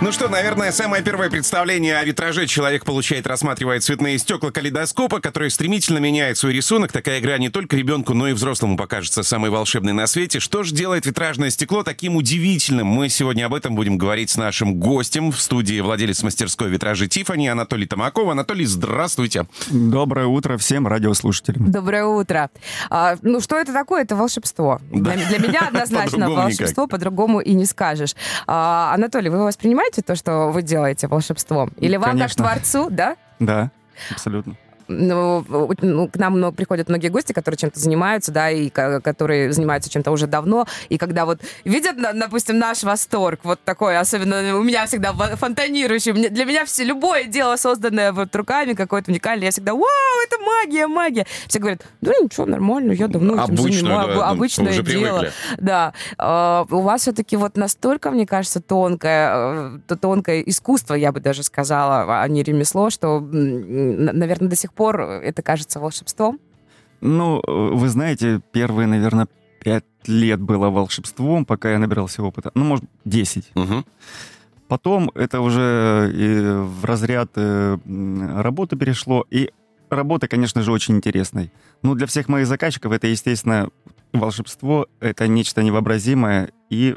Ну что, наверное, самое первое представление о витраже человек получает, рассматривая цветные стекла калейдоскопа, которые стремительно меняют свой рисунок. Такая игра не только ребенку, но и взрослому покажется самой волшебной на свете. Что же делает витражное стекло таким удивительным? Мы сегодня об этом будем говорить с нашим гостем в студии владелец мастерской витражи Тифани Анатолий Томаков. Анатолий, здравствуйте. Доброе утро всем радиослушателям. Доброе утро. А, ну, что это такое? Это волшебство. Да. Для, для меня однозначно По-другому волшебство, никак. по-другому и не скажешь. А, Анатолий, вы воспринимаете то, что вы делаете волшебством? Или вам Конечно. как творцу, да? Да, абсолютно. Ну, ну, к нам много- приходят многие гости, которые чем-то занимаются, да, и ко- которые занимаются чем-то уже давно, и когда вот видят, допустим, наш восторг, вот такой, особенно у меня всегда фон- фонтанирующий, для меня все, любое дело, созданное вот руками, какое-то уникальное, я всегда, вау, это магия, магия. Все говорят, да ничего, нормально, я давно этим занимаюсь, да, обычное уже дело. привыкли. Да, А, у вас все-таки вот настолько, мне кажется, тонкое, э, то- тонкое искусство, я бы даже сказала, а не ремесло, что, наверное, до сих пор это кажется волшебством. Ну, э, вы знаете, первые, наверное, пять лет было волшебством, пока я набирался опыта. Ну, может, 10. Мгм. Потом это уже и в разряд э, работы перешло. И работа, конечно же, очень интересной. Ну, для всех моих заказчиков это, естественно, волшебство. Это нечто невообразимое. И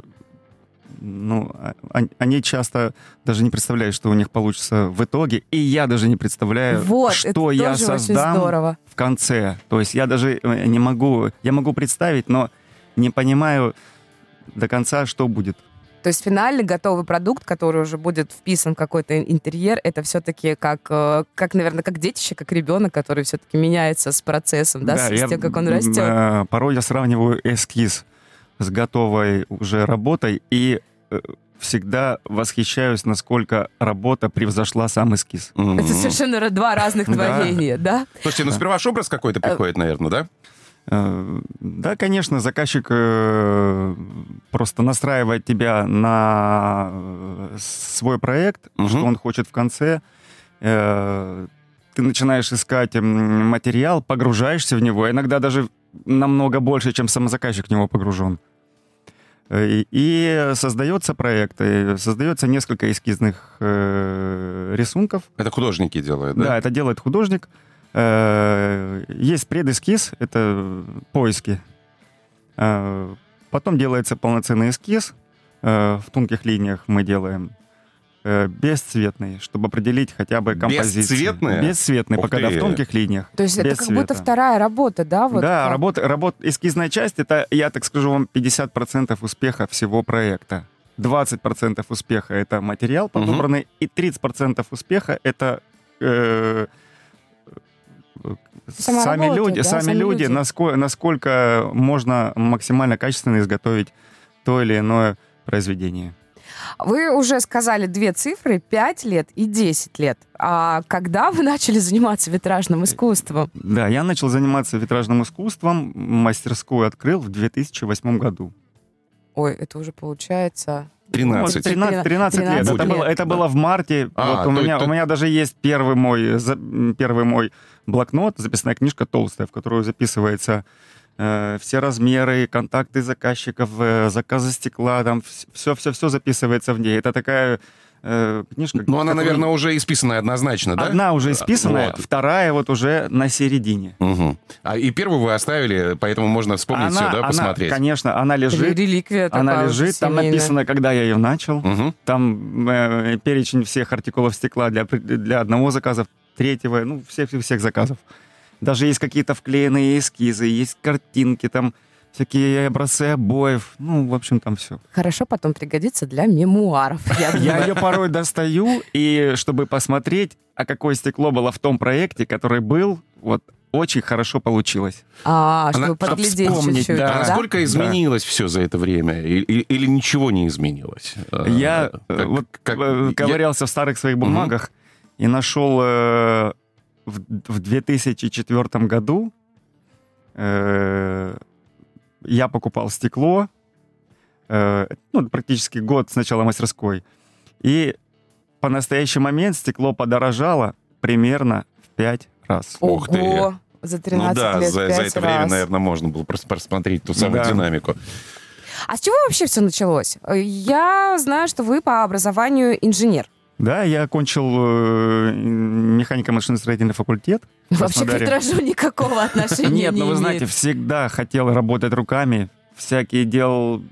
ну, а- они- они часто даже не представляют, что у них получится в итоге. И я даже не представляю, вот, что я создам в конце. То есть я даже э, не могу, я могу представить, но не понимаю до конца, что будет. То есть финальный готовый продукт, который уже будет вписан в какой-то интерьер, это все-таки как, э, как, наверное, как детище, как ребенок, который все-таки меняется с процессом, да, с, с я, тем, как он растет. э, порой я сравниваю эскиз с готовой уже работой и э, всегда восхищаюсь, насколько работа превзошла сам эскиз. Это совершенно два разных творения, да? Слушайте, ну сперва образ какой-то приходит, наверное, да? Э, Да, конечно, заказчик э, просто настраивает тебя на э, свой проект, Мгм. что он хочет в конце. Э, Ты начинаешь искать материал, погружаешься в него, иногда даже намного больше, чем сам заказчик в него погружен. Э, И, создается проект, и создается несколько эскизных э, рисунков. Это художники делают, да? Да, это делает художник. Э, Есть предэскиз, это поиски. Э, Потом делается полноценный эскиз. Э, В тонких линиях мы делаем бесцветный, чтобы определить хотя бы композицию. Бесцветные? Бесцветный, Ух пока да, в тонких линиях. То есть это как будто цвета. вторая работа, да? Вот да, как- работа, работа, эскизная часть, это, я так скажу вам, 50% успеха всего проекта. 20% успеха — это материал подобранный, и 30% успеха — это э, э, Сама сами работа, люди, да, сами сами люди, люди. насколько, насколько можно максимально качественно изготовить то или иное произведение. Вы уже сказали две цифры, 5 лет и 10 лет. А когда вы начали заниматься витражным искусством? Да, я начал заниматься витражным искусством, мастерскую открыл в 2008 году. Ой, это уже получается... 13. 13, 13 лет. 13 Это, было, это было в марте. А, вот у, то- меня, то- у меня даже есть первый мой, за- первый мой блокнот, записная книжка толстая, в которую записывается все размеры, контакты заказчиков, э, заказы стекла, там все-все-все записывается в ней. Это такая э, книжка. Ну, она, которую- наверное, уже исписанная однозначно, да? Одна уже исписанная, Вот. вторая вот уже на середине. Мгм. А и первую вы оставили, поэтому можно вспомнить все, да, она, посмотреть. конечно, она лежит. Реликвия Она лежит, там семейная. написано, когда я ее начал. Мгм. Там э, перечень всех артикулов стекла для, для одного заказа, третьего, ну, всех, всех заказов. Даже есть какие-то вклеенные эскизы, есть картинки, там всякие образцы обоев. Ну, в общем, там все. Хорошо потом пригодится для мемуаров. Я Я ее порой достаю, и чтобы посмотреть, а какое стекло было в том проекте, который был, вот очень хорошо получилось. А, Она- чтобы подглядеть вспомнить, чуть-чуть. да. А да? насколько изменилось все за это время? И- и- Или, ничего не изменилось? А, Я э, как- вот как- э, я- ковырялся в старых своих бумагах и нашел э, в, в 2004 году э, я покупал стекло, э, ну, практически год с начала мастерской, и по настоящий момент стекло подорожало примерно в 5 раз. Ух ты. Ого! За 13 Ну да, лет за, за это время, раз. наверное, можно было просто просмотреть ту самую Да. динамику. А с чего вообще все началось? Я знаю, что вы по образованию инженер. Да, я окончил э, механико-машиностроительный факультет. Вообще к витражу никакого отношения Нет, не ну вы знаете, всегда хотел работать руками. Всякие делал...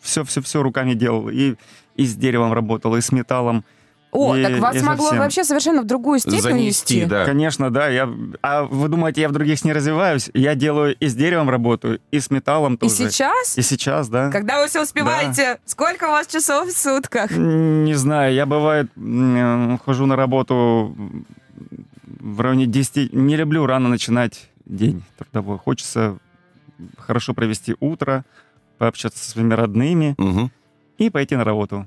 Все-все-все руками делал. И, и с деревом работал, и с металлом. О, и- так вас и могло совсем. вообще совершенно в другую степень Занести, вести. да. Конечно, да. Я... А вы думаете, я в других не развиваюсь? Я делаю и с деревом работаю, и с металлом И тоже. сейчас, И сейчас, да. когда вы все успеваете, сколько у вас часов в сутках? Не знаю, я бывает м, хожу на работу в районе 10. Не люблю рано начинать день трудовой. Хочется хорошо провести утро, пообщаться со своими родными Мгм. и пойти на работу.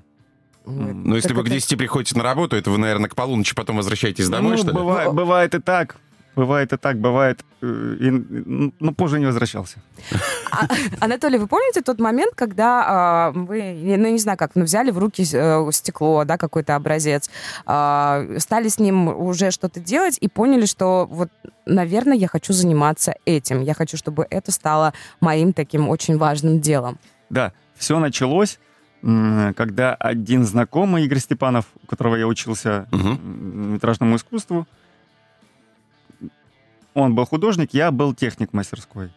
Ну, если вы к это- 10 приходите на работу, это вы, наверное, к полуночи потом возвращаетесь домой, ну, что ли? бывает, бывает и так. Бывает и так, бывает. э, и, ну, но позже не возвращался. А, Анатолий, вы помните тот момент, когда а, вы, ну, не знаю как, ну, взяли в руки э, стекло, да, какой-то образец, а, стали с ним уже что-то делать и поняли, что вот, наверное, я хочу заниматься этим. Я хочу, чтобы это стало моим таким очень важным делом. Да, все началось, когда один знакомый, Игорь Степанов, у которого я учился Мгм. м, витражному искусству, он был художник, я был техник мастерской.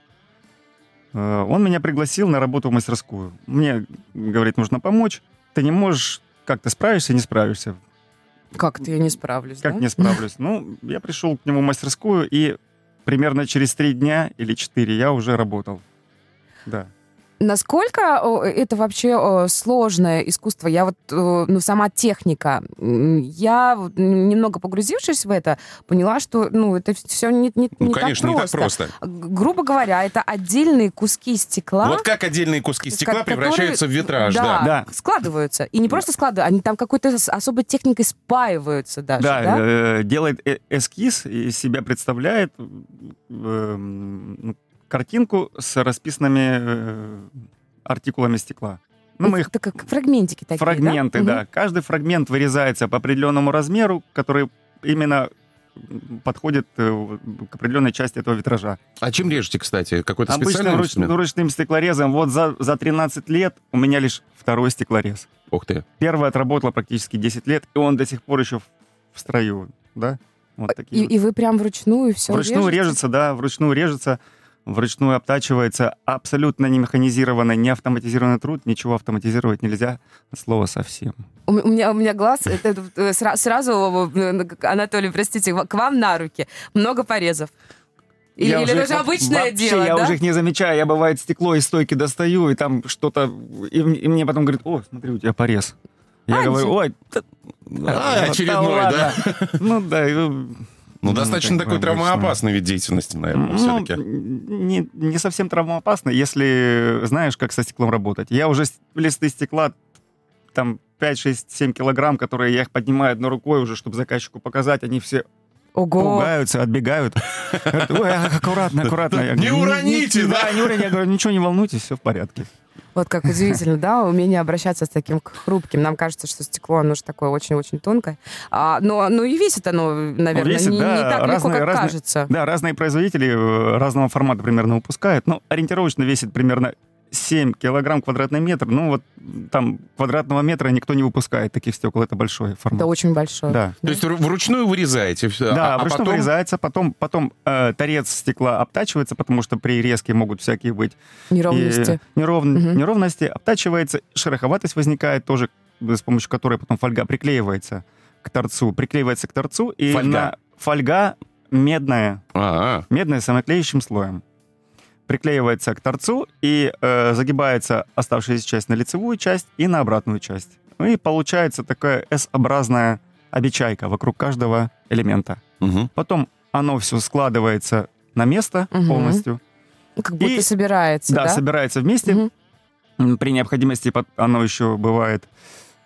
Э, Он меня пригласил на работу в мастерскую. Мне, говорит, нужно помочь. Ты не можешь, как ты справишься, не справишься. Как-то я не справлюсь, Как да? не справлюсь? Ну, я пришел к нему в мастерскую, и примерно через три дня или четыре я уже работал. Да. Насколько это вообще сложное искусство? Я вот, э, ну, сама техника, я немного погрузившись в это, поняла, что, ну, это все не, не, Ну, не конечно, так не просто. так просто. Грубо говоря, это отдельные куски стекла. Вот как отдельные куски стекла ко- превращаются в витраж, да. Да. складываются. И не просто складываются, они там какой-то особой техникой спаиваются даже, да? Да, э, делает э- эскиз и себя представляет э, ну, картинку с расписанными э, артикулами стекла. Ну, мы их Это как фрагментики такие, фрагменты, да? да. Каждый фрагмент вырезается по определенному размеру, который именно подходит э, к определенной части этого витража. А чем режете, кстати? Какой-то Обычным специальный руч- инструмент? ручным стеклорезом. Вот за, за 13 лет у меня лишь второй стеклорез. Ух ты. Первый отработала практически 10 лет, и он до сих пор еще в, в строю, да? Вот И, такие. вот. и вы прям вручную все Вручную режется, да, вручную режется, вручную обтачивается. Абсолютно не механизированный, не автоматизированный труд. Ничего автоматизировать нельзя. от Слова совсем. У, меня, у меня глаз, это, это, э, сра- сразу, э, Анатолий, простите, к вам на руки. Много порезов. Или, Я или это уже вот обычное вообще, дело, я да? уже их не замечаю. Я, бывает, стекло из стойки достаю, и там что-то... И, и мне потом говорят, о, смотри, у тебя порез. Я А, говорю, ой, да- А, очередной, да? ладно». Ну да. И, Ну, достаточно такой бы обычно. травмоопасный вид деятельности, наверное, Ну, все-таки. не, не совсем травмоопасно, если знаешь, как со стеклом работать. Я уже листы стекла, там 5, 6, 7 килограмм, которые я их поднимаю одной рукой уже, чтобы заказчику показать, они все Ого. пугаются, отбегают. Говорят, Ой, а- аккуратно, аккуратно. Не уроните, «Не- да?» не уроните. Я говорю, ничего не волнуйтесь, все в порядке. Вот как удивительно, да, умение обращаться с таким хрупким. Нам кажется, что стекло, оно же такое очень-очень тонкое. А, но, ну и весит оно, наверное, Весит, не, да, не так легко, разные- как разные- кажется. Да, разные производители э, разного формата примерно выпускают. Ну, ориентировочно весит примерно 7 килограмм квадратный метр. Ну, вот там квадратного метра никто не выпускает таких стекол. Это большой формат. Это очень большое. Да. То есть вру- вручную вырезаете все, Да, а, а вручную потом... вырезается, потом, потом э, торец стекла обтачивается, потому что при резке могут всякие быть Неровности. и неров- Мгм. неровности, обтачивается, шероховатость возникает тоже, с помощью которой потом фольга приклеивается к торцу, приклеивается к торцу, и Фольга. на фольга медная, А, а. медная с самоклеящим слоем. Приклеивается к торцу и э, загибается оставшаяся часть на лицевую часть и на обратную часть. Ну и получается такая S-образная обечайка вокруг каждого элемента. Мгм. Потом оно все складывается на место Мгм. полностью. Как будто И- собирается, Да, да? собирается вместе. М, При необходимости оно еще бывает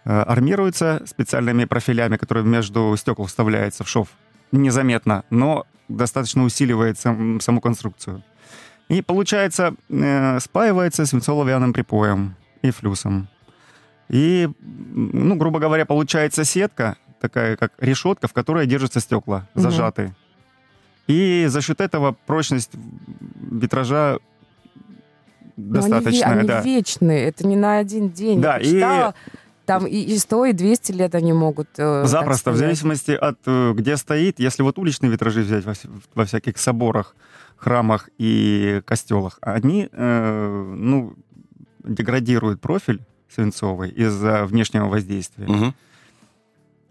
э, армируется специальными профилями, которые между стекол вставляются в шов. Незаметно, но достаточно усиливает сам- саму конструкцию. И получается, э, спаивается свинцово-вяным припоем и флюсом. И, ну, грубо говоря, получается сетка, такая как решетка, в которой держатся стекла, зажатые. И за счет этого прочность витража Но они ве- достаточная, они, да. вечные, это не на один день. Да, Я и- читала, там и, и 100, и 200 лет они могут э, Запросто, в зависимости от э, где стоит. Если вот уличные витражи взять во, во всяких соборах, храмах и костелах, они, э, ну, деградируют профиль свинцовый из-за внешнего воздействия. Мгм.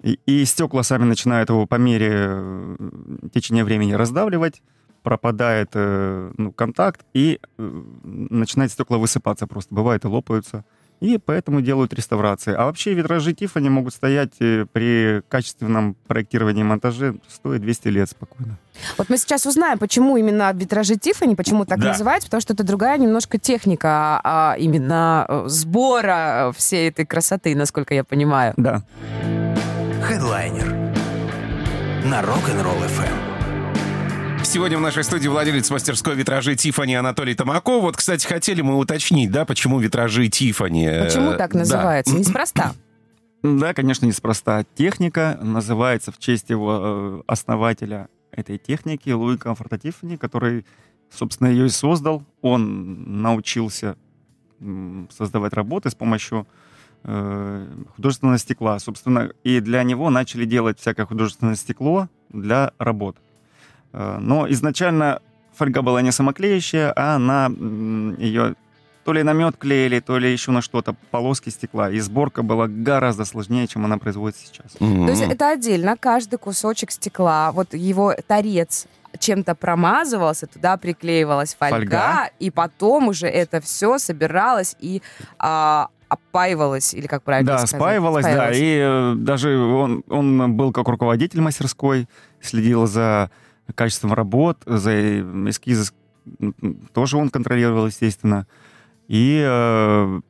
И, и стекла сами начинают его по мере э, течения времени раздавливать, пропадает э, ну, контакт, и э, начинает стекла высыпаться просто. Бывает и лопаются. И поэтому делают реставрации. А вообще витражи Тиффани могут стоять э, при качественном проектировании и монтаже 100 и 200 лет спокойно. Вот мы сейчас узнаем, почему именно витражи Тиффани, почему так Да. называется, потому что это другая немножко техника а, именно э, сбора всей этой красоты, насколько я понимаю. Да. Хедлайнер на Rock'n'Roll FM. Сегодня в нашей студии владелец мастерской витражей Тифани Анатолий Томаков. Вот, кстати, хотели мы уточнить, да, почему витражи Тифани. Почему так называется? Неспроста. Да, конечно, неспроста. Техника называется в честь его э, основателя этой техники Луи Комфорта Тиффани, который, собственно, ее и создал. Он научился создавать работы с помощью э, художественного стекла. Собственно, и для него начали делать всякое художественное стекло для работ. Э, Но изначально фольга была не самоклеящая, а на ее то ли на мед клеили, то ли еще на что-то, полоски стекла. И сборка была гораздо сложнее, чем она производится сейчас. Мгм. То есть это отдельно, каждый кусочек стекла, вот его торец чем-то промазывался, туда приклеивалась фольга, Фольга. и потом уже это все собиралось и а, опаивалось, или как правильно Да, сказать? спаивалась, да. И э, даже он, он был как руководитель мастерской, следил за качеством работ, за эскизы тоже он контролировал, естественно. И э,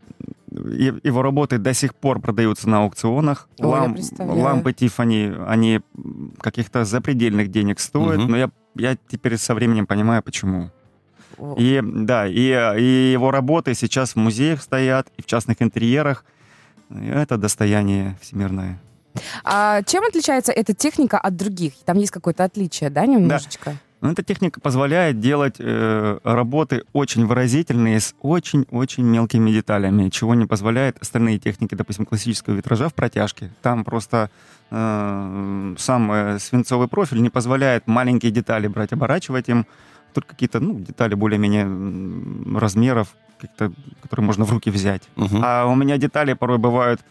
и- его работы до сих пор продаются на аукционах. Ой, я Лам- представляю. лампы Тиффани, они каких-то запредельных денег стоят, Мгм. но я, я теперь со временем понимаю, почему. О, И да, и, и его работы сейчас в музеях стоят, и в частных интерьерах. Это достояние всемирное. А чем отличается эта техника от других? Там есть какое-то отличие, да, немножечко? Но эта техника позволяет делать э, работы очень выразительные, с очень-очень мелкими деталями, чего не позволяет остальные техники, допустим, классического витража в протяжке. Там просто э, сам э, свинцовый профиль не позволяет маленькие детали брать, оборачивать им. Тут какие-то ну, детали более-менее размеров, которые можно в руки взять. Мгм. А у меня детали порой бывают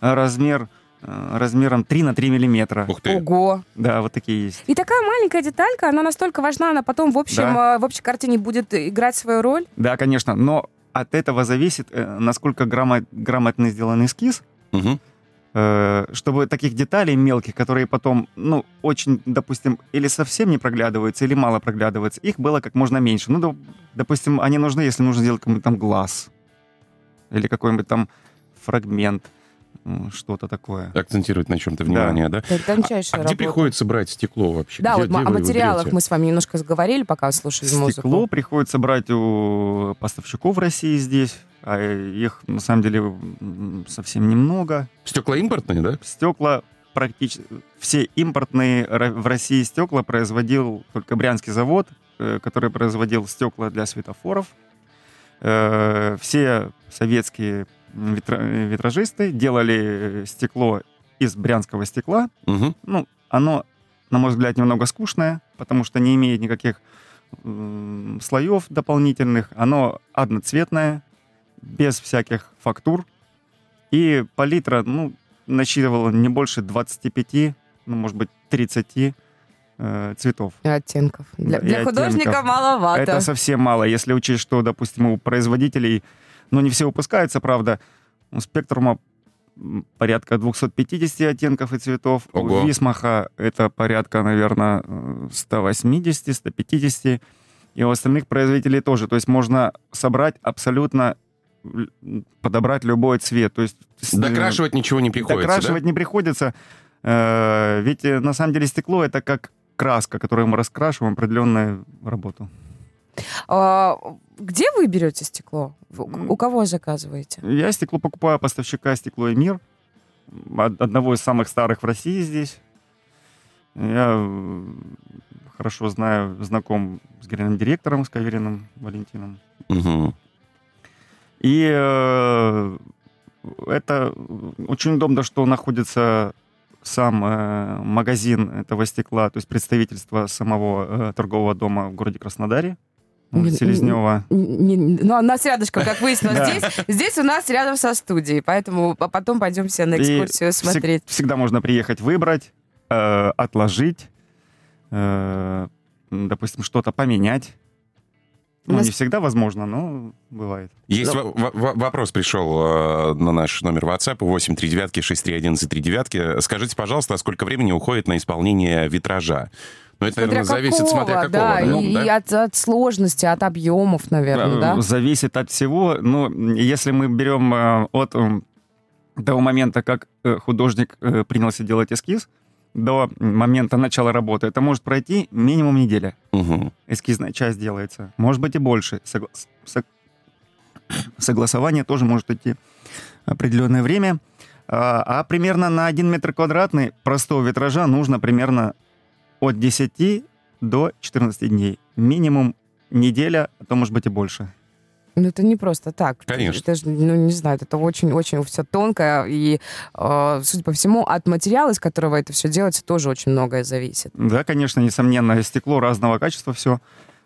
э, размер, размером 3 на 3 миллиметра. Ух ты. Ого! Да, вот такие есть. И такая маленькая деталька, она настолько важна, она потом в общем, Да. э, в общей картине будет играть свою роль. Да, конечно, но от этого зависит, э, насколько грамо- грамотно сделан эскиз, э, чтобы таких деталей мелких, которые потом, ну, очень, допустим, или совсем не проглядываются, или мало проглядываются, их было как можно меньше. Ну, доп- допустим, они нужны, если нужно сделать какой-нибудь там глаз, или какой-нибудь там фрагмент, что-то такое. Акцентировать на чем-то внимание, да? Это тончайшая А где работа. приходится брать стекло вообще? Да, Где- вот где о материалах берете? мы с вами немножко говорили, пока слушали Стекло музыку. приходится брать у поставщиков в России здесь, а их на самом деле совсем немного. Стекла импортные, да? Стекла практически все импортные в России стекла производил только Брянский завод, э, который производил стекла для светофоров. Э, Все советские витражисты делали стекло из брянского стекла. Мгм. Ну, оно, на мой взгляд, немного скучное, потому что не имеет никаких м, слоев дополнительных. Оно одноцветное, без всяких фактур. И палитра, ну, насчитывала не больше 25, ну, может быть, 30 э, цветов. И оттенков. Для, И для художника оттенков. маловато. Это совсем мало, если учесть, что, допустим, у производителей, ну, не все выпускаются, правда, у Спектрума порядка 250 оттенков и цветов. Ого. У Висмаха это порядка, наверное, 180-150. И у остальных производителей тоже. То есть можно собрать абсолютно, подобрать любой цвет. То есть Докрашивать ничего не приходится, Докрашивать не приходится. Э, Ведь э, на самом деле стекло это как краска, которую мы раскрашиваем определенную работу. А, где вы берете стекло? У кого заказываете? Я стекло покупаю поставщика стекло и мир. од- одного из самых старых в России здесь. Я э, хорошо знаю, знаком с генеральным директором, с Кавериным Валентином. Мгм. И э, это очень удобно, что находится сам э, магазин этого стекла, то есть представительство самого э, торгового дома в городе Краснодаре, Селезнева. Не- не- ну, у нас рядышком, как выяснилось, Да. здесь, здесь у нас рядом со студией, поэтому потом пойдем все на И экскурсию всег- смотреть. всегда можно приехать, выбрать, э, отложить, э, допустим, что-то поменять. Ну, нас- не всегда возможно, но бывает. Есть во- вопрос пришел э, на наш номер WhatsApp 839-631-39. Скажите, пожалуйста, а сколько времени уходит на исполнение витража? Ну, это, наверное, зависит, смотря какого. да, ну, и, да? и от, от сложности, от объемов, наверное, Э, да? Зависит от всего. Но если мы берем э, от того момента, как э, художник э, принялся делать эскиз, до момента начала работы, это может пройти минимум неделя. Мгм. Эскизная часть делается. Может быть и больше. Согла- со- Согласование тоже может идти определенное время. А, а примерно на 1 метр квадратный простого витража нужно примерно от 10 до 14 дней. Минимум неделя, а то может быть и больше. Ну, это не просто так. Конечно. Это же, ну, не знаю, это очень-очень все тонко, и, э, судя по всему, от материала, из которого это все делается, тоже очень многое зависит. Да, конечно, несомненно, стекло разного качества все,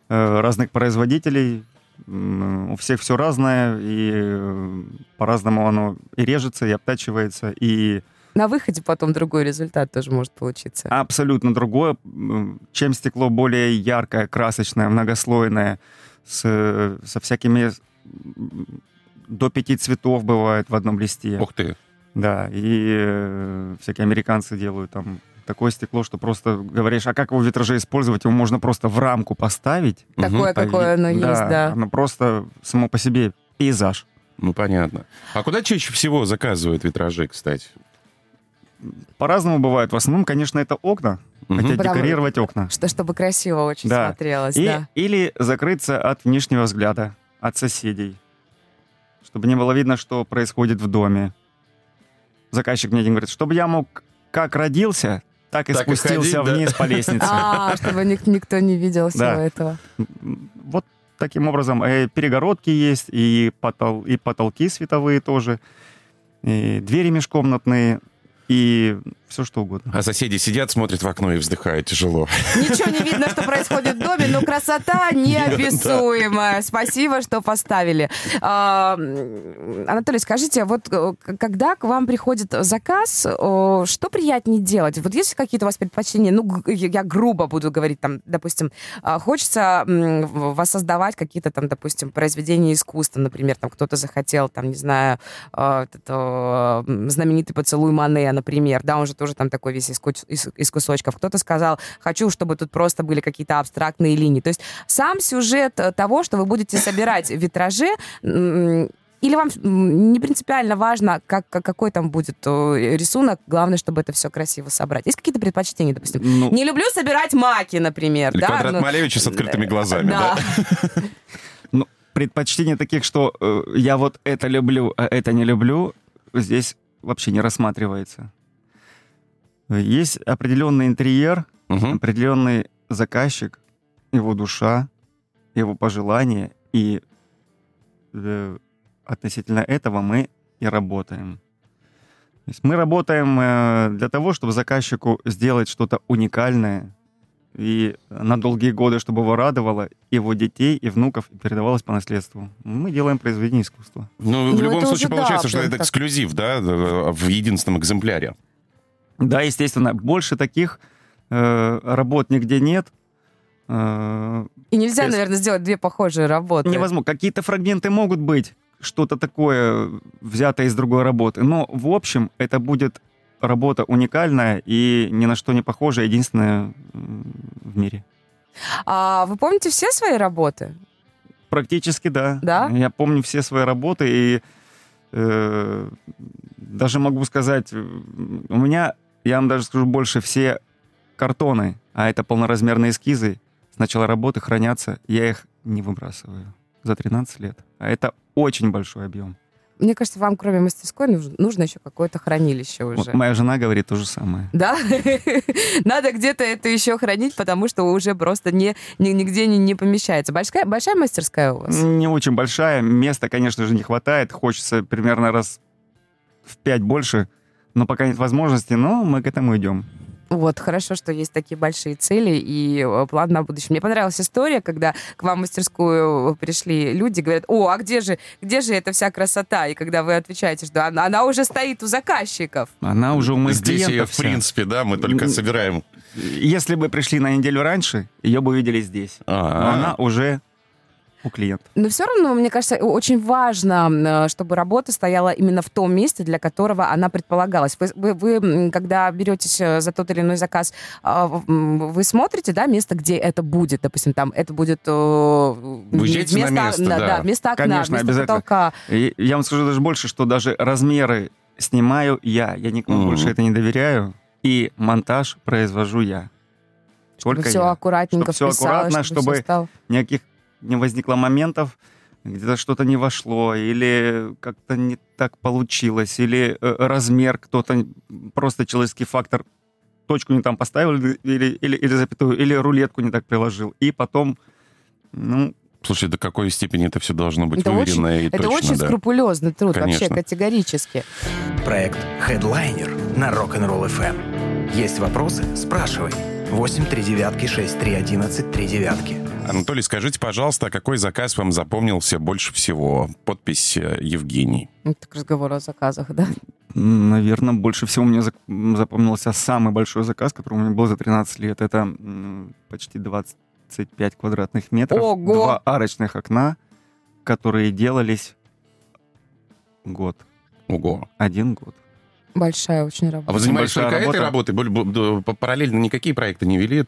разных производителей, у всех все разное, и э, по-разному оно и режется, и обтачивается, и На выходе потом другой результат тоже может получиться. абсолютно другое. Чем стекло более яркое, красочное, многослойное, с, со всякими до пяти цветов бывает в одном листе. Ух ты. Да, и э, всякие американцы делают там такое стекло, что просто говоришь, а как его в витраже использовать? Его можно просто в рамку поставить. Такое, пови- какое оно есть, да. Оно просто само по себе пейзаж. Ну, понятно. А куда чаще всего заказывают витражи, кстати? По-разному бывает. В основном, конечно, это окна. Мгм. Хотя Прям- декорировать окна. Что, чтобы красиво очень Да. смотрелось, И, да. Или закрыться от внешнего взгляда, от соседей. Чтобы не было видно, что происходит в доме. Заказчик мне один говорит, чтобы я мог как родился, так и Так и спустился ходить, да. вниз по лестнице. А, чтобы ник- никто не видел всего Да. этого. Вот таким образом э, перегородки есть, и, потол- и потолки световые тоже, и двери межкомнатные, и все что угодно. А соседи сидят, смотрят в окно и вздыхают тяжело. Ничего не видно, что происходит в доме, но красота неописуемая. Спасибо, что поставили. А, Анатолий, скажите, вот э, когда к вам приходит заказ, что приятнее делать? Вот есть какие-то у вас предпочтения? Ну, я грубо буду говорить, там, допустим, а, хочется воссоздавать какие-то там, допустим, произведения искусства, например, там кто-то захотел, там, не знаю, а, вот это, м, знаменитый поцелуй Мане, например, да, он же тоже там такой весь из, куч- из- из кусочков. Кто-то сказал, хочу, чтобы тут просто были какие-то абстрактные линии. То есть сам сюжет э, того, что вы будете собирать витражи, или вам не принципиально важно, как, как- какой там будет э, рисунок, главное, чтобы это все красиво собрать. Есть какие-то предпочтения, допустим? Ну, Не люблю собирать маки, например. Или да? квадрат ну, Малевича с открытыми глазами, да? ну, предпочтение таких, что э, я вот это люблю, а это не люблю, здесь вообще не рассматривается. Есть определенный интерьер, Мгм. определенный заказчик, его душа, его пожелания, и э, относительно этого мы и работаем. То есть мы работаем э, для того, чтобы заказчику сделать что-то уникальное и на долгие годы, чтобы его радовало его детей и внуков и передавалось по наследству. Мы делаем произведение искусства. Ну, в Ну, любом случае да, получается, что это так. эксклюзив, да, э, в единственном экземпляре. Да, естественно, больше таких э, работ нигде нет. Э, И нельзя, Без- наверное, сделать две похожие работы. Невозможно. Какие-то фрагменты могут быть, что-то такое взятое из другой работы. Но в общем это будет работа уникальная и ни на что не похожая, единственная м, в мире. А вы помните все свои работы? Практически да. Да? Я помню все свои работы и э, даже могу сказать, э, у меня, я вам даже скажу больше, все картоны, а это полноразмерные эскизы, с начала работы хранятся, я их не выбрасываю за 13 лет. А это очень большой объем. Мне кажется, вам, кроме мастерской, нужно, нужно еще какое-то хранилище уже. Вот моя жена говорит то же самое. Да? Надо где-то это еще хранить, потому что уже просто не, ни- нигде не, не помещается. Большая, большая мастерская у вас? Не очень большая. Места, конечно же, не хватает. Хочется примерно раз в пять больше. Но пока нет возможности, но мы к этому идем. Вот, хорошо, что есть такие большие цели и э, план на будущее. Мне понравилась история, когда к вам в мастерскую пришли люди, говорят, о, а где же, где же эта вся красота? И когда вы отвечаете, что она, она уже стоит у заказчиков. Она уже у моих Здесь ее, клиентов в вся. принципе, да, мы только собираем. Если бы пришли на неделю раньше, ее бы увидели здесь. Но А, она уже у клиентов. Но все равно, мне кажется, очень важно, э, чтобы работа стояла именно в том месте, для которого она предполагалась. Вы, вы- вы, когда беретесь э, за тот или иной заказ, а, вы смотрите, да, место, где это будет. Допустим, там это будет э, Выезжаете на место, да. да, вместо окна, Конечно, вместо обязательно. потолка. И я вам скажу даже больше, что даже размеры снимаю я. Я никому Мгм. больше это не доверяю. И монтаж произвожу я. Чтобы Только все я. аккуратненько Чтоб всё вписалось, аккуратно, чтобы, чтобы-. Никаких не возникло моментов, где-то что-то не вошло, или как-то не так получилось, или э, размер кто-то, просто человеческий фактор, точку не там поставил, или, или, или запятую, или рулетку не так приложил. И потом, ну, Слушай, до какой степени это все должно быть Это выверено и Это точно, очень да. скрупулезный труд, вообще Конечно. категорически. Проект Headliner на Rock'n'Roll FM. Есть вопросы? Спрашивай. 8 3 девятки 6 3 11 3 девятки. Анатолий, скажите, пожалуйста, а какой заказ вам запомнился больше всего? Подпись э, Евгений. Это к разговору о заказах, да? наверное, больше всего мне запомнился самый большой заказ, который у меня был за 13 лет. Это почти 25 квадратных метров. Ого! Два арочных окна, которые делались год. Ого. Один год. Большая очень А работа. вы занимаетесь большая только этой работа. работой? Б- д- Параллельно никакие проекты не вели?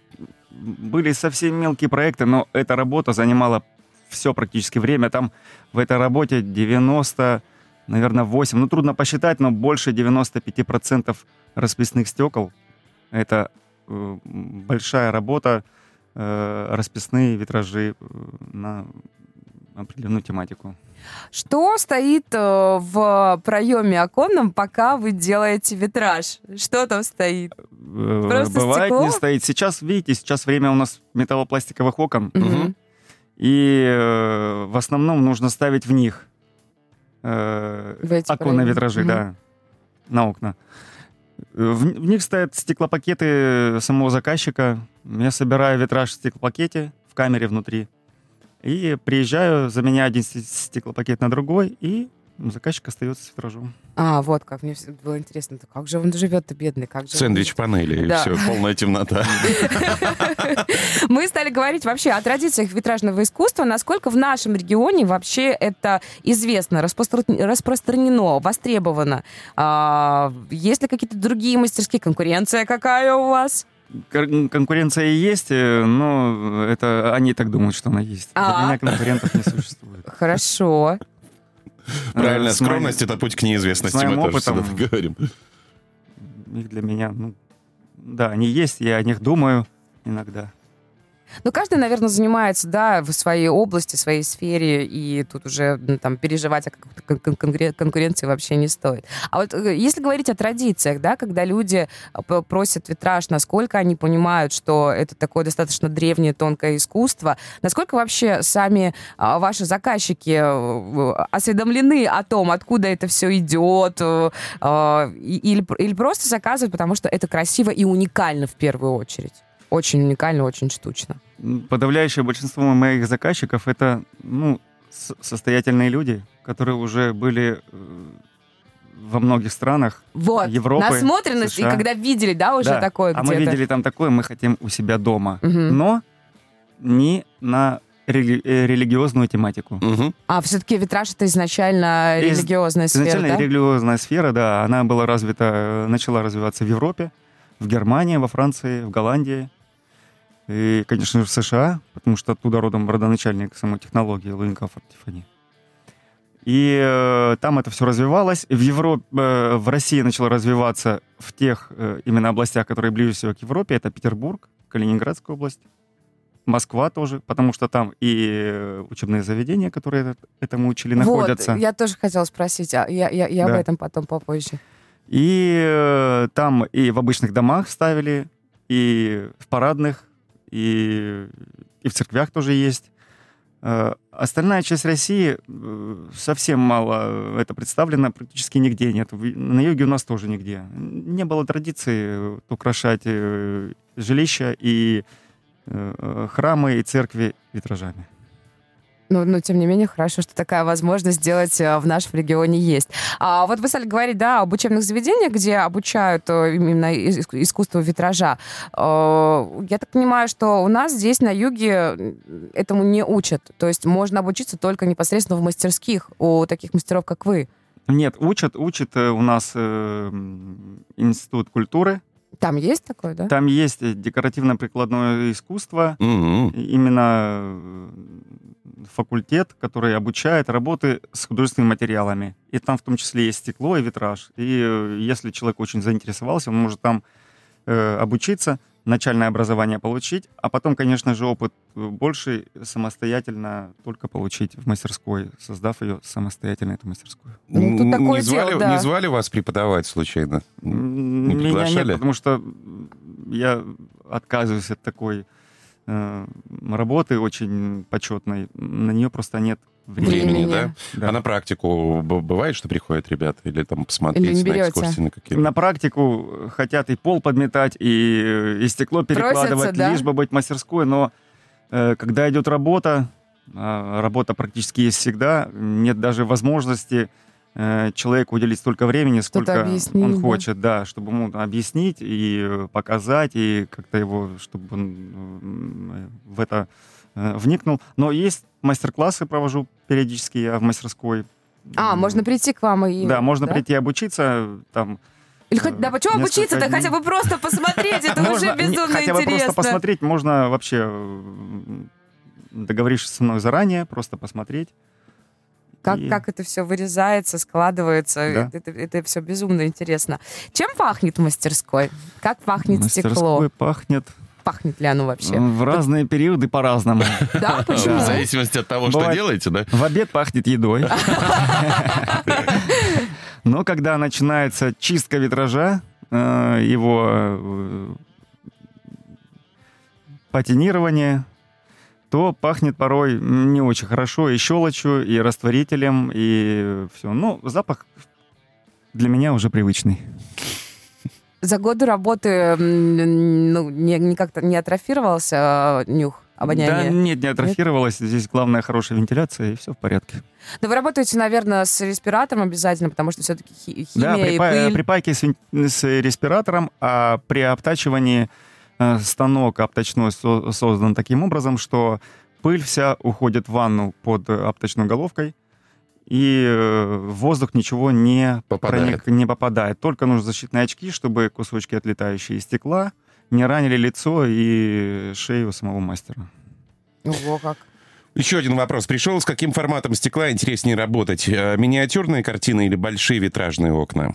Были совсем мелкие проекты, но эта работа занимала все практически время. Там в этой работе 90, наверное, 8, ну трудно посчитать, но больше 95% расписных стекол. Это э, большая работа, э, расписные витражи э, на определенную тематику. Что стоит э, в проеме оконном, пока вы делаете витраж? Что там стоит? Э, Просто Бывает стекло? не стоит. Сейчас, видите, сейчас время у нас металлопластиковых окон. Мгм. И э, в основном нужно ставить в них э, В оконные проемы. витражи, Мгм. да, на окна. В, в них стоят стеклопакеты самого заказчика. Я собираю витраж в стеклопакете в камере внутри. И приезжаю, заменяю один стеклопакет на другой, и заказчик остается с витражом. А, вот как. Мне было интересно, как же он живет-то, бедный? Как же он Сэндвич панели, и Да. все, полная темнота. Мы стали говорить вообще о традициях витражного искусства, насколько в нашем регионе вообще это известно, распространено, востребовано. А, есть ли какие-то другие мастерские? Конкуренция какая у вас? Кон- Конкуренция и есть, э, но это они так думают, что она есть. А. Для меня конкурентов не существует. Хорошо. Правильно, Э, моим- скромность — это путь к неизвестности, с мы тоже опытом- говорим. Их для меня, ну, да, они есть, я о них думаю иногда. Ну, каждый, наверное, занимается, да, в своей области, в своей сфере, и тут уже ну, там переживать о какой-то кон- кон- конкуре- конкуренции вообще не стоит. А вот э, если говорить о традициях, да, когда люди э, просят витраж, насколько они понимают, что это такое достаточно древнее тонкое искусство, насколько вообще сами а, ваши заказчики э, осведомлены о том, откуда это все идет, а, или, или просто заказывают, потому что это красиво и уникально в первую очередь. Очень уникально, очень штучно. Подавляющее большинство моих заказчиков это, ну, состоятельные люди, которые уже были э, во многих странах. Вот, Европы, насмотренность, и США. когда видели, да, уже Да, такое а где-то. мы видели там такое, мы хотим у себя дома. Мгм. Но не на рели- э, религиозную тематику. Мгм. А, все-таки витраж это изначально Из- религиозная сфера, Изначально да? религиозная сфера, да, она была развита, начала развиваться в Европе, в Германии, во Франции, в Голландии. И, конечно же, в США, потому что оттуда родом родоначальник самой технологии Луин Каффорд Тиффани. И э, там это все развивалось. В Европе, э, в России начало развиваться в тех э, именно областях, которые ближе всего к Европе. Это Петербург, Калининградская область. Москва тоже, потому что там и учебные заведения, которые этому учили, находятся. Вот, я тоже хотела спросить, а я, я, я Да. об этом потом попозже. И э, там и в обычных домах ставили, и в парадных, и, и в церквях тоже есть. Э, Остальная часть России э, совсем мало это представлено, практически нигде нет. На юге у нас тоже нигде. Не было традиции украшать э, жилища и храмы и церкви витражами. Но, но, тем не менее, хорошо, что такая возможность сделать э, в нашем регионе есть. А вот вы стали говорить, да, об учебных заведениях, где обучают э, именно ис- искусству витража. Э, Я так понимаю, что у нас здесь на юге этому не учат. То есть можно обучиться только непосредственно в мастерских у таких мастеров, как вы. Нет, учат, учат у нас э, институт культуры. Там есть такое, да? Там есть декоративно-прикладное искусство, Мгм. именно э, факультет, который обучает работы с художественными материалами. И там в том числе есть стекло и витраж. И э, если человек очень заинтересовался, он может там э, обучиться, начальное образование получить, а потом, конечно же, опыт э, больше самостоятельно только получить в мастерской, создав ее самостоятельно, эту мастерскую. Ну, тут Н- такое не, звали, дело, да. не звали вас преподавать случайно? Не Меня приглашали? нет, потому что я отказываюсь от такой э, работы очень почетной. На нее просто нет времени. Да? Да. А на практику бывает, что приходят ребята? Или там посмотреть Или на экскурсии на какие-то? На практику хотят и пол подметать, и, и стекло перекладывать, да? лишь бы быть мастерской, но э, когда идет работа, а работа практически есть всегда, нет даже возможности человеку уделить столько времени, сколько он да. хочет, да, чтобы ему объяснить и э, показать, и как-то его, чтобы он м, в это э, вникнул. Но есть мастер-классы провожу периодически я в мастерской. А, можно прийти к вам и... Да, можно прийти обучиться, там Или хоть, да, почему обучиться-то? дней. Хотя бы просто посмотреть, это уже безумно хотя бы интересно. просто посмотреть, можно вообще м, договорившись со мной заранее, просто посмотреть. Как, И- как это все вырезается, складывается. Да. Это, все безумно интересно. Чем пахнет в мастерской? Как пахнет стекло? Мастерской пахнет Пахнет ли оно вообще? в разные периоды по-разному. Да, почему? В зависимости от того, что делаете, да? В обед пахнет едой. Но когда начинается чистка витража, э, его э, патинирование, то пахнет порой не очень хорошо и щелочью, и растворителем, и все. Ну, запах для меня уже привычный. За годы работы ну, не, как-то не атрофировался э, нюх, Да, обоняние? нет, не атрофировалось. Здесь главное хорошая вентиляция, и все в порядке. Но вы работаете, наверное, с респиратором обязательно, потому что все-таки химия Да, и припа- пыль. припайки с, вен- с респиратором, а при обтачивании станок обточной со- создан таким образом, что пыль вся уходит в ванну под э, обточной головкой, и э, в воздух ничего не, Попадает. не попадает. Только нужны защитные очки, чтобы кусочки, отлетающие из стекла, не ранили лицо и шею самого мастера. Ого, как. Еще один вопрос. Пришел, с каким форматом стекла интереснее работать? Э, Миниатюрные картины или большие витражные окна?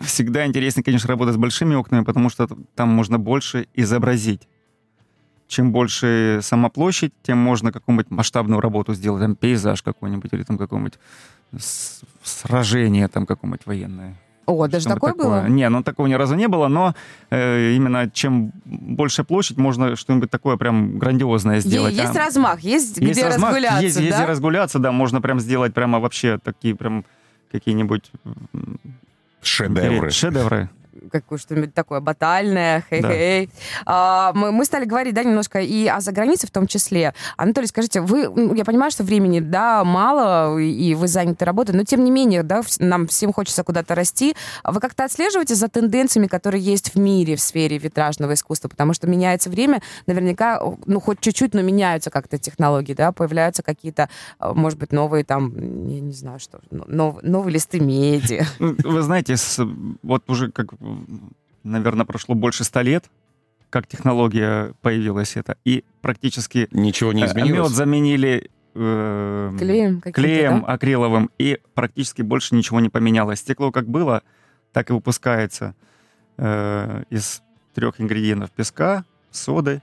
Всегда интереснее, конечно, работать с большими окнами, потому что там можно больше изобразить. Чем больше сама площадь, тем можно какую-нибудь масштабную работу сделать, там пейзаж какой-нибудь или там какое-нибудь сражение там какое-нибудь военное. О, даже Что-нибудь такое было? Не, ну такого ни разу не было, но э, именно чем больше площадь, можно что-нибудь такое прям грандиозное сделать. Есть а? размах, есть, Есть где размах, разгуляться, есть, есть да? где разгуляться, да, можно прям сделать прямо вообще такие прям какие-нибудь Шедевры. шедевры. Какое что-нибудь такое батальное, хей-хей. А, мы, мы стали говорить, да, немножко и о загранице в том числе. Анатолий, скажите, вы, ну, я понимаю, что времени, да, мало, и вы заняты работой, но тем не менее, да, нам всем хочется куда-то расти. А Вы как-то отслеживаете за тенденциями, которые есть в мире в сфере витражного искусства? Потому что меняется время, наверняка, ну, хоть чуть-чуть, но меняются как-то технологии, да, появляются какие-то, а, может быть, новые там, я не знаю, что, нов- новые листы меди. Ну, Вы знаете, с- вот уже как, наверное, прошло больше ста лет, как технология появилась это, и практически Ничего не э, мед изменилось? заменили э, Клеем клеем да? акриловым, и практически больше ничего не поменялось. Стекло как было, так и выпускается э, из трех ингредиентов песка, соды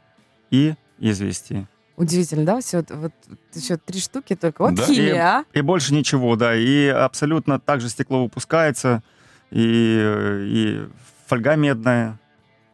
и известий. Удивительно, да? Все, вот, вот еще три штуки только. Вот Да. химия, а? И больше ничего, да. И абсолютно так же стекло выпускается, и, и фольга медная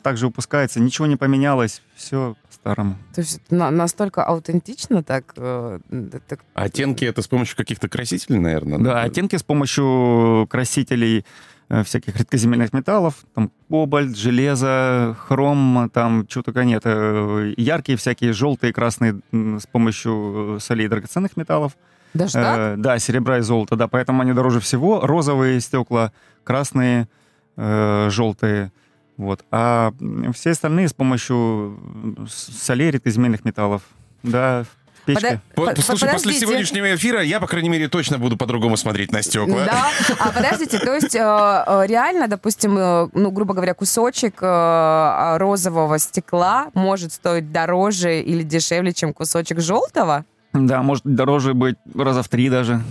также выпускается. Ничего не поменялось, все по-старому. То есть это на- настолько аутентично так, э, так Оттенки это с помощью каких-то красителей, наверное? Да, оттенки с помощью красителей э, всяких редкоземельных металлов, там кобальт, железо, хром, там чего только нет. Э, Яркие всякие желтые, красные с помощью солей драгоценных металлов. Даже так? Э, да, серебра и золота, да, поэтому они дороже всего. Розовые стекла, красные, э, желтые. Вот. А все остальные с помощью м, с- солей редкоземельных металлов. Да, в печке. По- Слушай, после сегодняшнего эфира я, по крайней мере, точно буду по-другому смотреть на стекла. Да, а подождите, то есть э, э, реально, допустим, э, ну, грубо говоря, кусочек э, розового стекла может стоить дороже или дешевле, чем кусочек желтого? Да, может дороже быть раза в три даже.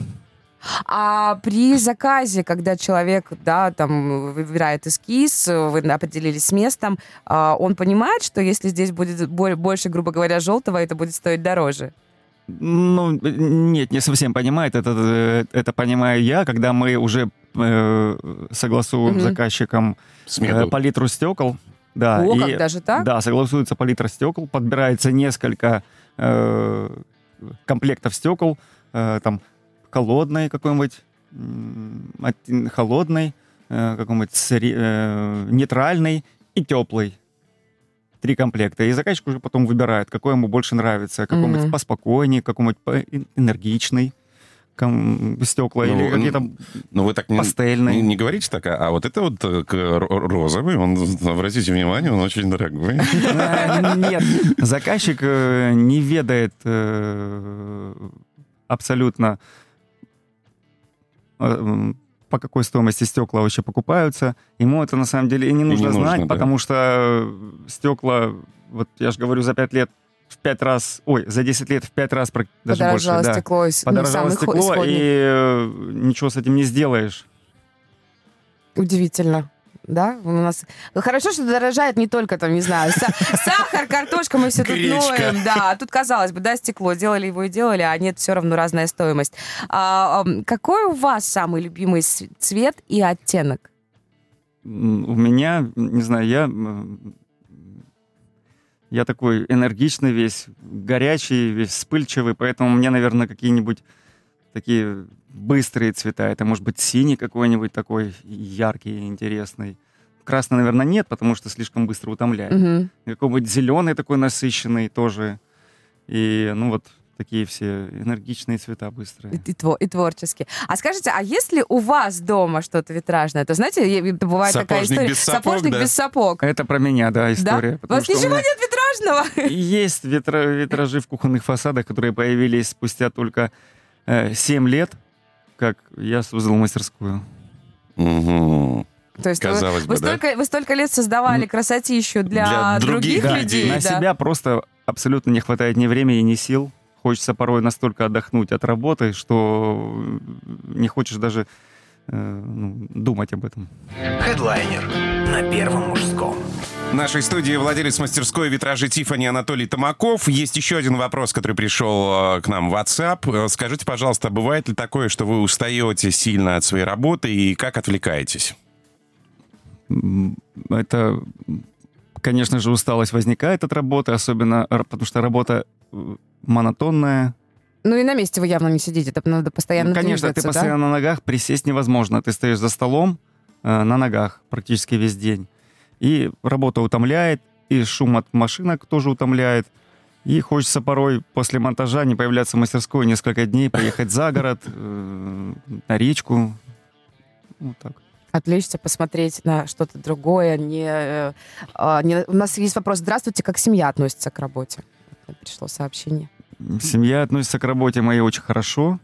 А при заказе, когда человек, да, там, выбирает эскиз, вы определились с местом, а, он понимает, что если здесь будет бо- больше, грубо говоря, желтого, это будет стоить дороже? Ну, нет, не совсем понимает. Это, э, это понимаю я, когда мы уже э, согласуем с заказчиком э, Смету. палитру стекол. Да, О, и- как даже так? Да, согласуется палитра стекол, подбирается несколько э, комплектов стекол, э, там холодной какой-нибудь, холодной, э, какой-нибудь сре- э, нейтральный и теплый. Три комплекта. И заказчик уже потом выбирает, какой ему больше нравится. Какой-нибудь Мгм. поспокойнее, какой-нибудь энергичный стекла Ну, или какие-то Ну, вы так пастельные. не, не говорите так, а, а вот это вот э, розовый, он, обратите внимание, он очень дорогой. Нет, заказчик не ведает абсолютно по какой стоимости стекла вообще покупаются. Ему это на самом деле и не нужно нужно, знать, да. потому что стекла, вот я же говорю, за пять лет в пять раз, ой, за 10 лет в пять раз, прак- даже больше, Подорожало да. стекло, из- ну, Подорожало хо- стекло, исходник. и э, ничего с этим не сделаешь. Удивительно. Да, у нас хорошо, что дорожает не только там, не знаю, са- сахар, картошка, мы все тут ноем, да. А тут казалось бы, да, стекло, делали его и делали, а нет, все равно разная стоимость. А, какой у вас самый любимый цвет и оттенок? У меня, не знаю, я... Я такой энергичный весь, горячий, весь вспыльчивый, поэтому мне, наверное, какие-нибудь такие быстрые цвета. Это может быть синий какой-нибудь такой яркий, интересный. Красный, наверное, нет, потому что слишком быстро утомляет. Мгм. Какой-нибудь зеленый такой насыщенный тоже. И, ну вот, такие все энергичные цвета быстрые. И, и тво- и творчески. А скажите, а если у вас дома что-то витражное, то знаете, это бывает такая Сапожник история. без сапог, Сапожник да? без сапог. Это про меня, да, Да? история. У потому вас у ничего меня- нет витражного? Есть витра- витражи в кухонных фасадах, которые появились спустя только э, 7 лет, как я создал мастерскую. Мгм. То есть вы- Казалось вы, бы, да? столько, вы столько лет создавали красотищу для, Для других других, людей. людей. На да. себя просто абсолютно не хватает ни времени, ни сил. Хочется порой настолько отдохнуть от работы, что не хочешь даже ну, думать об этом. Хедлайнер на первом мужском. В нашей студии владелец мастерской витражей Тифани Анатолий Томаков. Есть еще один вопрос, который пришел э, к нам в WhatsApp. Э, Скажите, пожалуйста, бывает ли такое, что вы устаете сильно от своей работы и как отвлекаетесь? Это, конечно же, усталость возникает от работы, особенно потому что работа э, монотонная, Ну и на месте вы явно не сидите, это надо постоянно Ну, Конечно, ты двигаться, да? постоянно на ногах, присесть невозможно. Ты стоишь за столом э, на ногах практически весь день. И работа утомляет, и шум от машинок тоже утомляет. И хочется порой после монтажа не появляться в мастерской несколько дней, поехать за город, э, на речку. Вот так. Отвлечься, посмотреть на что-то другое. Не, э, а, не- У нас есть вопрос. Здравствуйте, как семья относится к работе? Пришло сообщение. Семья относится к работе моей очень хорошо,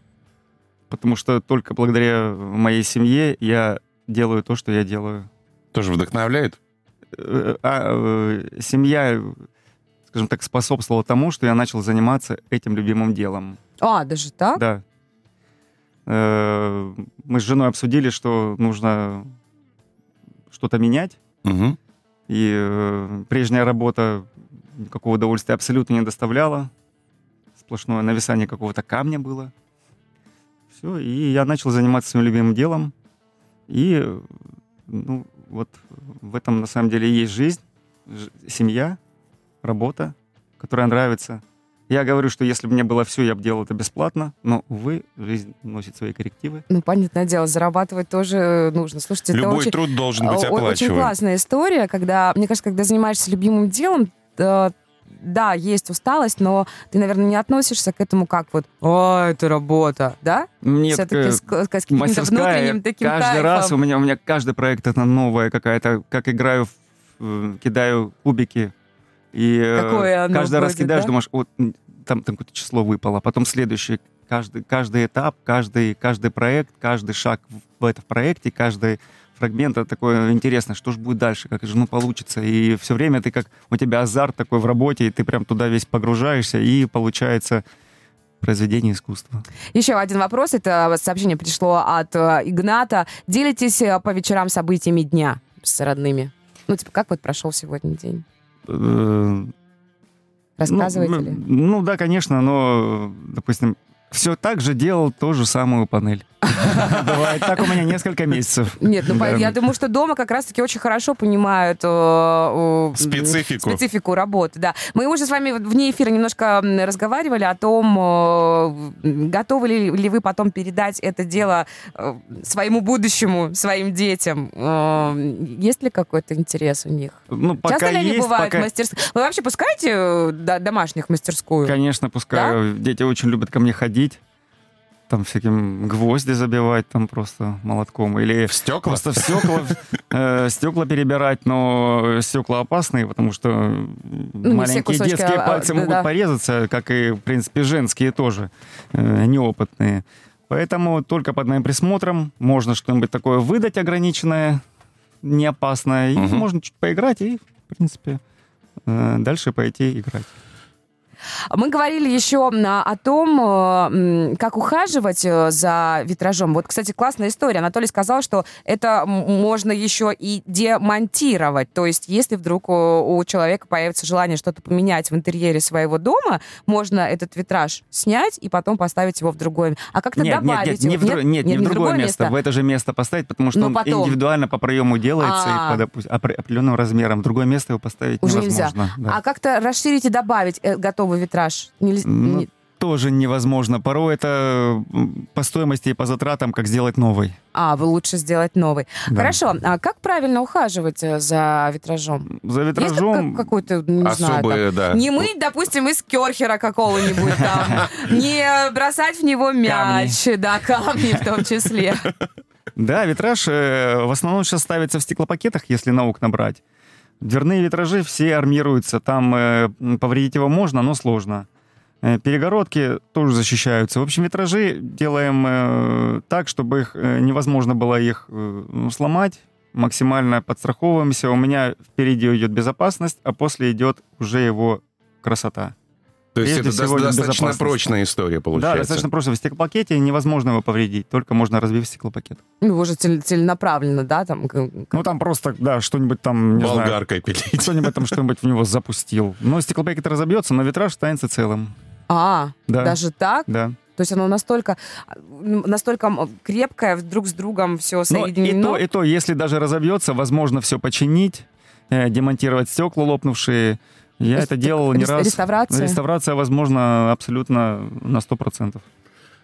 потому что только благодаря моей семье я делаю то, что я делаю. Тоже вдохновляет? э, а, э, семья, скажем так, способствовала тому, что я начал заниматься этим любимым делом. А, даже так? Да. Э, Мы с женой обсудили, что нужно что-то менять. Мгм. И прежняя работа никакого удовольствия абсолютно не доставляло. Сплошное нависание какого-то камня было. Все, и я начал заниматься своим любимым делом. И, ну, вот в этом на самом деле и есть жизнь, ж- семья, работа, которая нравится. Я говорю, что если бы мне было все, я бы делал это бесплатно, но, увы, жизнь носит свои коррективы. Ну, понятное дело, зарабатывать тоже нужно. Слушайте, это Любой очень, труд должен быть Очень оплачиваем. классная история, когда, мне кажется, когда занимаешься любимым делом, э, да, есть усталость, но ты, наверное, не относишься к этому как вот, о, это работа, да? Нет, Все-таки с, с каким-то внутренним таким каждый раз у кайфом. меня, у меня каждый проект это новая какая-то, как играю, в, э, кидаю кубики, и э, Какое каждый раз будет, кидаешь, да? думаешь, вот там, там какое-то число выпало, потом следующий, каждый, каждый этап, каждый, каждый проект, каждый шаг в, в этом проекте, каждый фрагмент, это такое интересно, что же будет дальше, как же ну получится, и все время ты как, у тебя азарт такой в работе, и ты прям туда весь погружаешься, и получается произведение искусства. Еще один вопрос. Это сообщение пришло от э, Игната. Делитесь э, по вечерам событиями дня с родными? Ну, типа, как вот прошел сегодня день? Э, Рассказываете ну, ли? м, Ну да, конечно, но, допустим, все так же делал ту же самую панель. Бывает так у меня несколько месяцев. Нет, ну Да. я думаю, что дома как раз-таки очень хорошо понимают э, Специфику. специфику работы, да. Мы уже с вами вне эфира немножко разговаривали о том, готовы ли, вы потом передать это дело э, своему будущему, своим детям. Э, Есть ли какой-то интерес у них? Ну, пока Часто ли они есть, бывают пока... в мастерских? Вы вообще пускаете до- домашних в мастерскую? Конечно, пускай. Дети очень любят ко мне ходить. Там всяким гвозди забивать там просто молотком. Или В стекла? просто в стекла, э, стекла перебирать, но стекла опасные, потому что Ну, маленькие кусочки, детские а, а, пальцы могут да-да. порезаться, как и, в принципе, женские тоже, э, неопытные. Поэтому только под моим присмотром можно что-нибудь такое выдать ограниченное, не опасное, и Мгм. можно чуть поиграть и, в принципе, э, дальше пойти играть. Мы говорили еще о том, э, как ухаживать э, за витражом. Вот, кстати, классная история. Анатолий сказал, что это можно еще и демонтировать. То есть, если вдруг у, у человека появится желание что-то поменять в интерьере своего дома, можно этот витраж снять и потом поставить его в другое. А как-то Нет, нет, добавить нет, не его? в, дру- нет, не в другое место, в это же место поставить, потому что Ну, он потом. индивидуально по проему делается А. и по допустим, опре- определенным размером. В другое место его поставить Уже нельзя. невозможно. да. А как-то расширить и добавить э, готовый витраж? Нельз- Ну, не- Тоже невозможно. Порой это по стоимости и по затратам, как сделать новый. А, вы лучше сделать новый. Да. Хорошо. А как правильно ухаживать э, за витражом? За Есть витражом... как- какой-то, не знаю, там, Особые, да. Не мыть, допустим, из керхера какого-нибудь там, не бросать в него мяч, да, камни в том числе. Да, витраж э, в основном сейчас ставится в стеклопакетах, если на окна брать. Дверные витражи все армируются. Там э, повредить его можно, но сложно. Э, Перегородки тоже защищаются. В общем, витражи делаем э, так, чтобы их э, невозможно было их э, ну, сломать. Максимально подстраховываемся. У меня впереди идет безопасность, а после идет уже его красота. То есть Прежде это всего, дос- достаточно безопасность. прочная история Да, получается. достаточно просто. В стеклопакете невозможно его повредить, только можно разбив стеклопакет. Ну, уже целенаправленно, да, там. Ну, там просто, да, что-нибудь там, не знаю, Болгаркой пилить. кто-нибудь там что-нибудь в него запустил. Но стеклопакет разобьется, но витраж останется целым. А, Да. даже так? Да. То есть оно настолько, настолько крепкое, друг с другом все Но и соединено? то, и то, если даже разобьется, возможно все починить, э, демонтировать стекла лопнувшие. Я То это делал не раз. реставрация? Реставрация, возможно, абсолютно на 100%.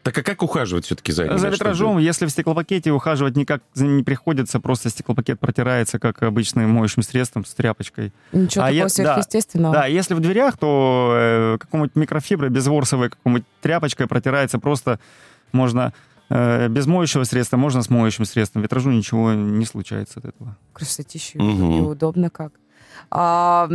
Так а как ухаживать все-таки за ними? За Чтобы- витражом, если в стеклопакете ухаживать никак не приходится, просто стеклопакет протирается, как обычным моющим средством с тряпочкой. Ничего А такого я- да. сверхъестественного. Да, если в дверях, то э, какому-нибудь микрофиброй, безворсовой, какому-нибудь тряпочкой протирается просто можно э, без моющего средства, можно с моющим средством. Витражу ничего не случается от этого. Красотища. Мгм. И удобно как. А,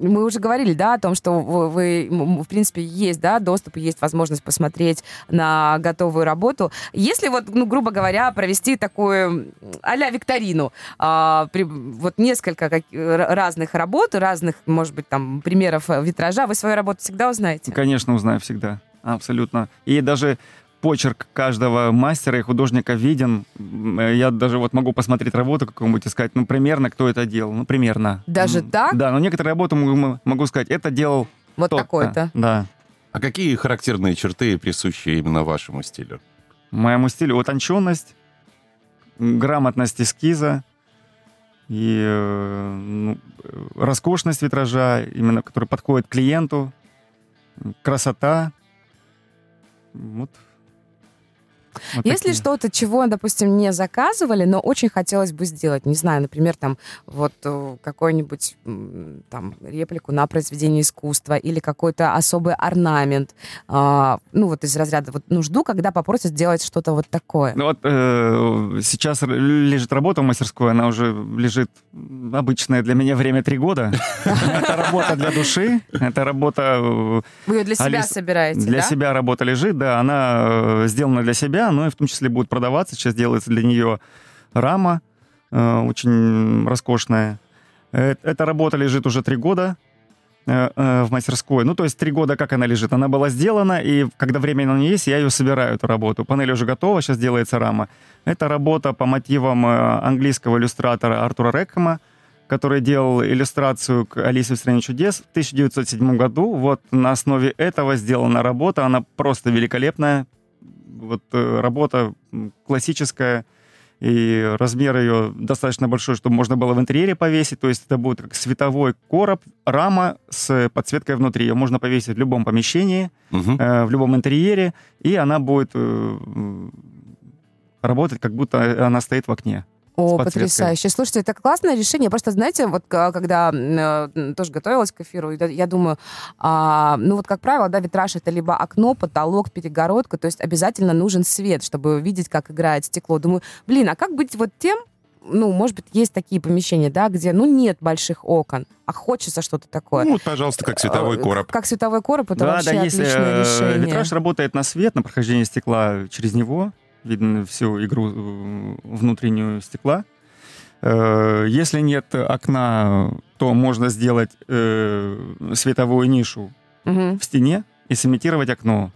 мы уже говорили, да, о том, что вы, вы, в принципе, есть, да, доступ, есть возможность посмотреть на готовую работу. Если вот, ну, грубо говоря, провести такую а-ля викторину, а, при- вот несколько как- разных работ, разных, может быть, там, примеров э, витража, вы свою работу всегда узнаете? Конечно, узнаю всегда. Абсолютно. И даже почерк каждого мастера и художника виден. Я даже вот могу посмотреть работу какую-нибудь и сказать, ну, примерно, кто это делал. Ну, примерно. Даже так? Да, но некоторые работы могу, могу сказать, это делал Вот такой-то. Да. А какие характерные черты присущи именно вашему стилю? Моему стилю утонченность, грамотность эскиза и э, ну, э, роскошность витража, именно который подходит клиенту, красота. Вот. Вот Есть ли что-то, чего, допустим, не заказывали, но очень хотелось бы сделать? Не знаю, например, там вот э, какую-нибудь там реплику на произведение искусства или какой-то особый орнамент. А, ну вот из разряда вот ну жду, когда попросят сделать что-то вот такое. Ну вот э, сейчас лежит работа в мастерской, она уже лежит обычное для меня время три года. Это работа для души, это работа э, Вы ее для себя собираете, Для себя работа лежит, да, она э, сделана для себя, но и в том числе будет продаваться. Сейчас делается для нее рама э, очень роскошная. Э, Эта работа лежит уже три года э, э, в мастерской. Ну, то есть три года, как она лежит. Она была сделана, и когда время на нее есть, я ее собираю, эту работу. Панель уже готова, сейчас делается рама. Это работа по мотивам э, английского иллюстратора Артура Рекхэма, который делал иллюстрацию к «Алисе в стране чудес» в 1907 году. Вот на основе этого сделана работа. Она просто великолепная. Вот э, работа классическая, и размер ее достаточно большой, чтобы можно было в интерьере повесить. То есть это будет как световой короб, рама с подсветкой внутри. Ее можно повесить в любом помещении, Мгм. э, в любом интерьере, и она будет э, работать, как будто она стоит в окне. О, потрясающе. Слушайте, это классное решение. Просто, знаете, вот к- когда э, тоже готовилась к эфиру, я- думаю, а, ну вот, как правило, да, витраж это либо окно, потолок, перегородка, то есть обязательно нужен свет, чтобы видеть, как играет стекло. Думаю, блин, а как быть вот тем, ну, может быть, есть такие помещения, да, где, ну, нет больших окон, а хочется что-то такое. Ну, вот, пожалуйста, как световой Э, короб. Как световой короб, это да, вообще да, если отличное э, решение. витраж работает на свет, на прохождение стекла через него, видно всю игру э, внутреннюю стекла. Э, Если нет окна, то можно сделать э, световую нишу Мгм. в стене и сымитировать окно.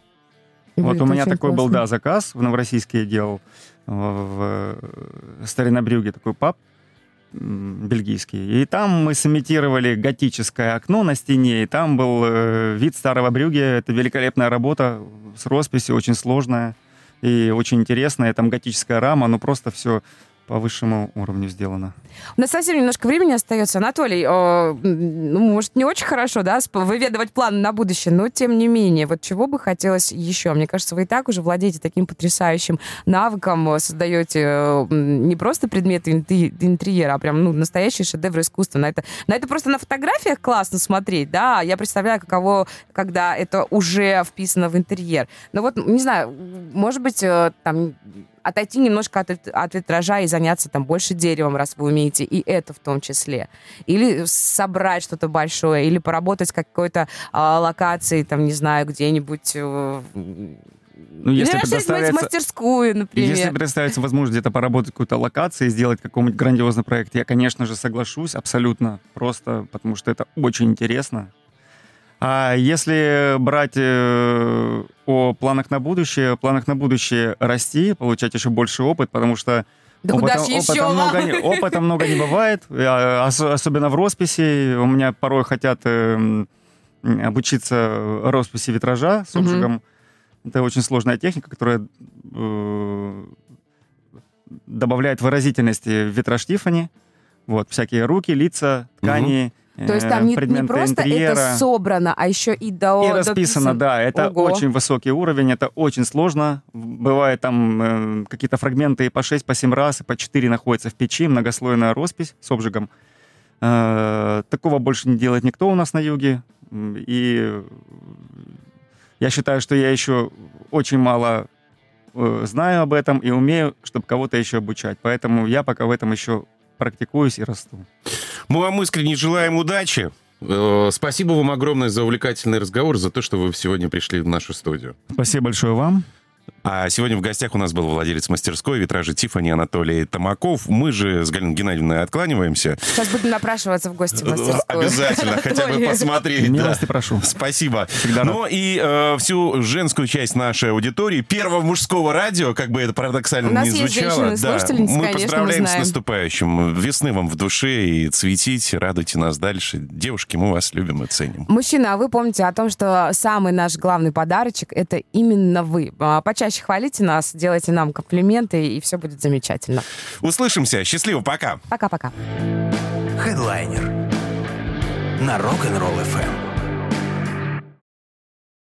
И Вот у меня такой был, классно. да, заказ в Новороссийске я делал в Старинобрюге, такой паб бельгийский. И там мы сымитировали готическое окно на стене, и там был вид старого брюги. Это великолепная работа с росписью, очень сложная и очень интересная. Там готическая рама, но просто все по высшему уровню сделано. У нас совсем немножко времени остается. Анатолий, э, ну, может, не очень хорошо, да, выведывать планы на будущее, но тем не менее, вот чего бы хотелось еще? Мне кажется, вы и так уже владеете таким потрясающим навыком, э, создаете э, не просто предметы интерьера, а прям, ну, настоящие шедевры искусства. На это, на это просто на фотографиях классно смотреть, да, я представляю, каково, когда это уже вписано в интерьер. Но вот, не знаю, может быть, э, там отойти немножко от, от витража и заняться там больше деревом, раз вы умеете, и это в том числе. Или собрать что-то большое, или поработать какой-то а, локацией, там, не знаю, где-нибудь... э, Ну, если предоставляется- мастерскую, например. Если представится возможность где-то поработать в какой-то локации, сделать какой-нибудь грандиозный проект, я, конечно же, соглашусь абсолютно, просто потому что это очень интересно. А если брать э, о планах на будущее, планах на будущее расти, получать еще больше опыт, потому что Да куда опыта, еще опыта, вам? много, не- опыта много не бывает, а, ос- особенно в росписи. У меня порой хотят э, обучиться росписи витража с обжигом. Это очень сложная техника, которая э, добавляет выразительности в витраж Тиффани. Вот, всякие руки, лица, ткани, То есть э, там не, не предметы просто интерьера. это собрано, а еще и до... И расписано, дописан- да. Это Ого. очень высокий уровень, это очень сложно. Бывает там э, какие-то фрагменты и по 6, по 7 раз, и по 4 находятся в печи, многослойная роспись с обжигом. Э, такого больше не делает никто у нас на юге. И я считаю, что я еще очень мало э, знаю об этом и умею, чтобы кого-то еще обучать. Поэтому я пока в этом еще практикуюсь и расту. Мы вам искренне желаем удачи. Э, Спасибо вам огромное за увлекательный разговор, за то, что вы сегодня пришли в нашу студию. Спасибо большое вам. А сегодня в гостях у нас был владелец мастерской витражи Тифани Анатолий Томаков. Мы же с Галиной Геннадьевной откланиваемся. Сейчас будем напрашиваться в гости в мастерскую. Обязательно, хотя бы посмотреть. да. Милости прошу. Спасибо. Ну и э, всю женскую часть нашей аудитории, первого мужского радио, как бы это парадоксально не звучало. женщины-слушательницы, мы поздравляем с наступающим. Весны вам в душе и цветите, радуйте нас дальше. Девушки, мы вас любим и ценим. Мужчина, а вы помните о том, что самый наш главный подарочек — это именно вы. А, Почаще хвалите нас, делайте нам комплименты, и все будет замечательно. Услышимся. Счастливо, пока. Пока-пока. Хедлайнер на Rock'n'Roll FM.